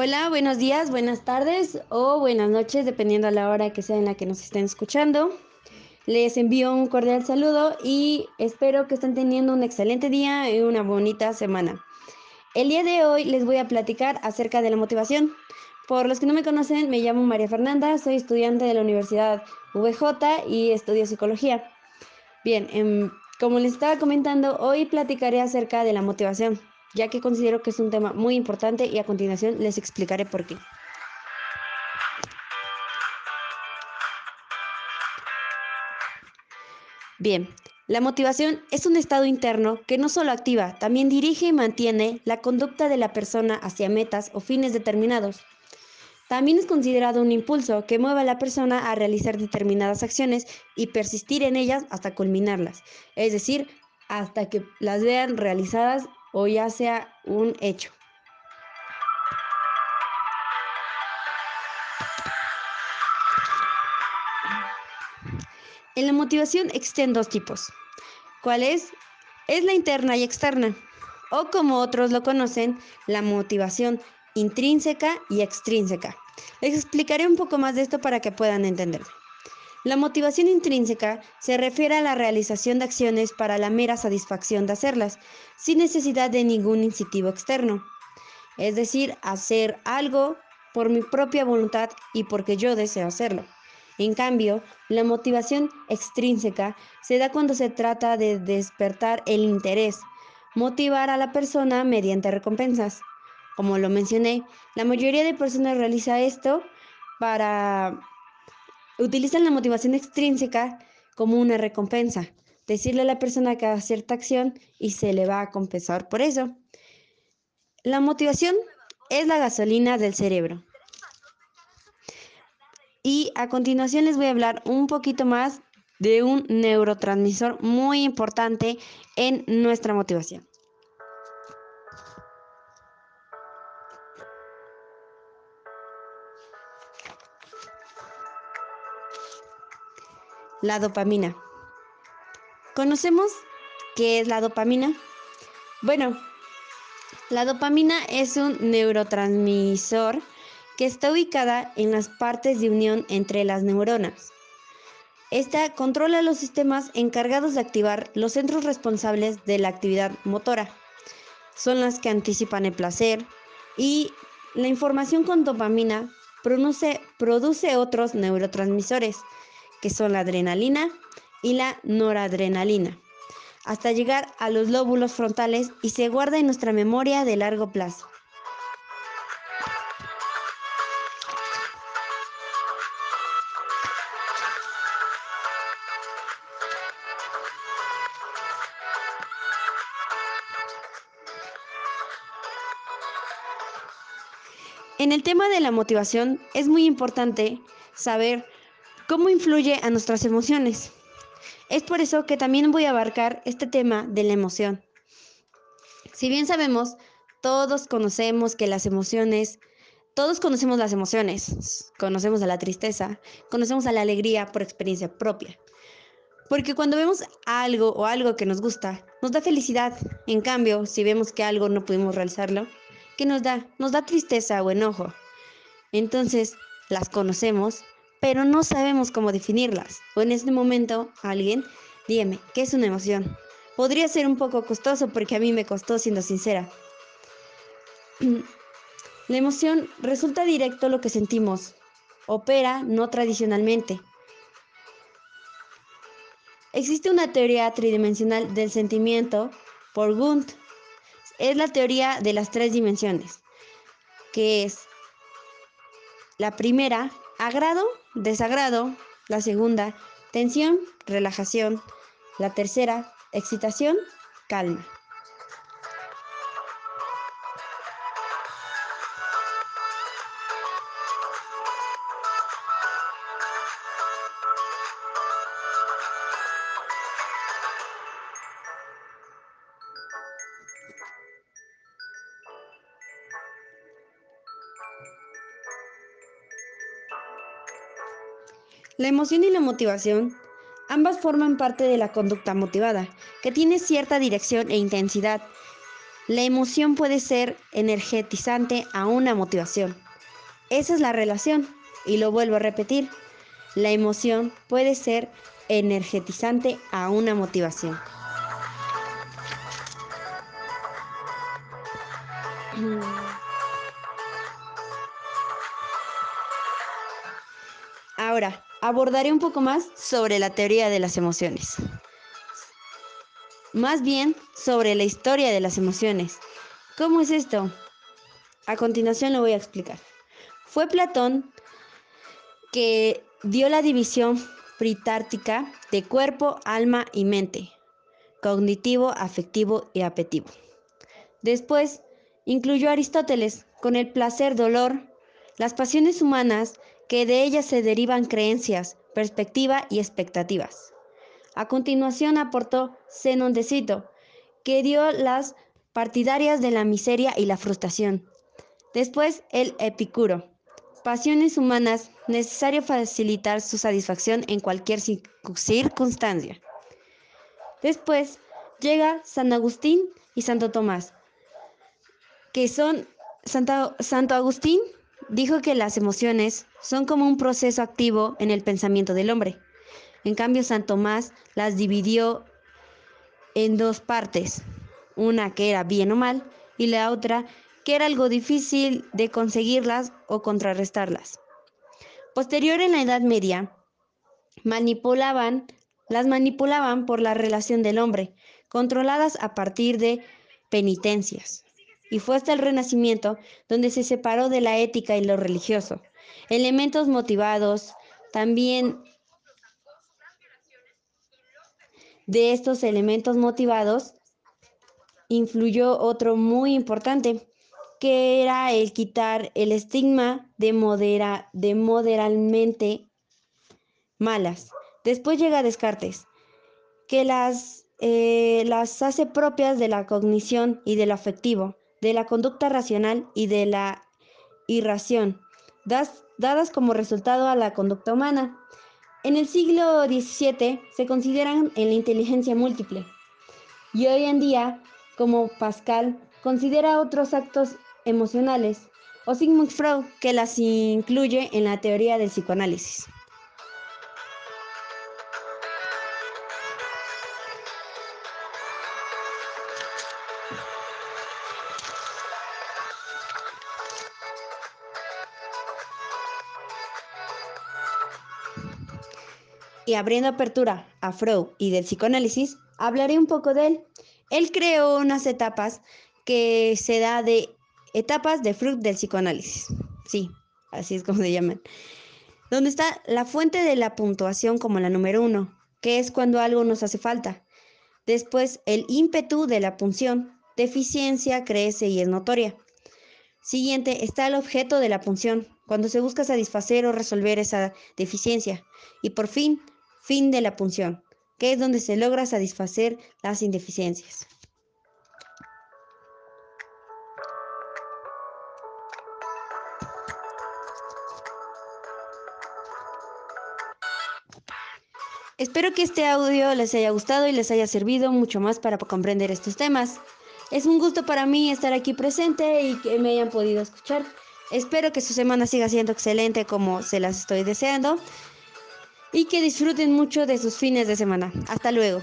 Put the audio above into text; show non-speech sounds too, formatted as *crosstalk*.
Hola, buenos días, buenas tardes o buenas noches, dependiendo a la hora que sea en la que nos estén escuchando. Les envío un cordial saludo y espero que estén teniendo un excelente día y una bonita semana. El día de hoy les voy a platicar acerca de la motivación. Por los que no me conocen, me llamo María Fernanda, soy estudiante de la Universidad VJ y estudio psicología. Bien, em, como les estaba comentando, hoy platicaré acerca de la motivación ya que considero que es un tema muy importante y a continuación les explicaré por qué. Bien, la motivación es un estado interno que no solo activa, también dirige y mantiene la conducta de la persona hacia metas o fines determinados. También es considerado un impulso que mueve a la persona a realizar determinadas acciones y persistir en ellas hasta culminarlas, es decir, hasta que las vean realizadas o ya sea un hecho. En la motivación existen dos tipos. ¿Cuál es? Es la interna y externa, o como otros lo conocen, la motivación intrínseca y extrínseca. Les explicaré un poco más de esto para que puedan entenderme. La motivación intrínseca se refiere a la realización de acciones para la mera satisfacción de hacerlas, sin necesidad de ningún incentivo externo. Es decir, hacer algo por mi propia voluntad y porque yo deseo hacerlo. En cambio, la motivación extrínseca se da cuando se trata de despertar el interés, motivar a la persona mediante recompensas. Como lo mencioné, la mayoría de personas realiza esto para Utilizan la motivación extrínseca como una recompensa. Decirle a la persona que haga cierta acción y se le va a compensar por eso. La motivación es la gasolina del cerebro. Y a continuación les voy a hablar un poquito más de un neurotransmisor muy importante en nuestra motivación. La dopamina. ¿Conocemos qué es la dopamina? Bueno, la dopamina es un neurotransmisor que está ubicada en las partes de unión entre las neuronas. Esta controla los sistemas encargados de activar los centros responsables de la actividad motora. Son las que anticipan el placer y la información con dopamina produce, produce otros neurotransmisores que son la adrenalina y la noradrenalina, hasta llegar a los lóbulos frontales y se guarda en nuestra memoria de largo plazo. En el tema de la motivación es muy importante saber ¿Cómo influye a nuestras emociones? Es por eso que también voy a abarcar este tema de la emoción. Si bien sabemos, todos conocemos que las emociones, todos conocemos las emociones, conocemos a la tristeza, conocemos a la alegría por experiencia propia. Porque cuando vemos algo o algo que nos gusta, nos da felicidad. En cambio, si vemos que algo no pudimos realizarlo, ¿qué nos da? Nos da tristeza o enojo. Entonces, las conocemos, pero no sabemos cómo definirlas. O en este momento, alguien, dígame, ¿qué es una emoción? Podría ser un poco costoso porque a mí me costó siendo sincera. *clears throat* La emoción resulta directo lo que sentimos. Opera no tradicionalmente. Existe una teoría tridimensional del sentimiento por Gunt. Es la teoría de las tres dimensiones, que es la primera, agrado, desagrado. La segunda, tensión, relajación. La tercera, excitación, calma. La emoción y la motivación ambas forman parte de la conducta motivada, que tiene cierta dirección e intensidad. La emoción puede ser energetizante a una motivación. Esa es la relación. Y lo vuelvo a repetir. La emoción puede ser energetizante a una motivación. Ahora, abordaré un poco más sobre la teoría de las emociones. Más bien sobre la historia de las emociones. ¿Cómo es esto? A continuación lo voy a explicar. Fue Platón que dio la división fritártica de cuerpo, alma y mente, cognitivo, afectivo y apetivo. Después incluyó Aristóteles con el placer, dolor, las pasiones humanas que de ellas se derivan creencias, perspectiva y expectativas. A continuación aportó Zenón de Cito, que dio las partidarias de la miseria y la frustración. Después el Epicuro, pasiones humanas, necesario facilitar su satisfacción en cualquier circunstancia. Después llega San Agustín y Santo Tomás, que son Santo Agustín dijo que las emociones son como un proceso activo en el pensamiento del hombre. En cambio, San Tomás las dividió en dos partes, una que era bien o mal y la otra que era algo difícil de conseguirlas o contrarrestarlas. Posterior en la Edad Media, manipulaban, las manipulaban por la relación del hombre, controladas a partir de penitencias y fue hasta el Renacimiento donde se separó de la ética y lo religioso. Elementos motivados, también de estos elementos motivados influyó otro muy importante, que era el quitar el estigma de, modera, de moderalmente malas. Después llega Descartes, que las, eh, las hace propias de la cognición y de lo afectivo de la conducta racional y de la irración, dadas como resultado a la conducta humana. En el siglo XVII se consideran en la inteligencia múltiple y hoy en día, como Pascal, considera otros actos emocionales o Sigmund Freud que las incluye en la teoría del psicoanálisis. Y abriendo apertura a Freud y del psicoanálisis, hablaré un poco de él. Él creó unas etapas que se da de etapas de Freud del psicoanálisis. Sí, así es como se llaman. Donde está la fuente de la puntuación como la número uno, que es cuando algo nos hace falta. Después, el ímpetu de la punción, deficiencia, crece y es notoria. Siguiente está el objeto de la punción, cuando se busca satisfacer o resolver esa deficiencia. Y por fin, Fin de la punción, que es donde se logra satisfacer las indeficiencias. Espero que este audio les haya gustado y les haya servido mucho más para comprender estos temas. Es un gusto para mí estar aquí presente y que me hayan podido escuchar. Espero que su semana siga siendo excelente como se las estoy deseando y que disfruten mucho de sus fines de semana. Hasta luego.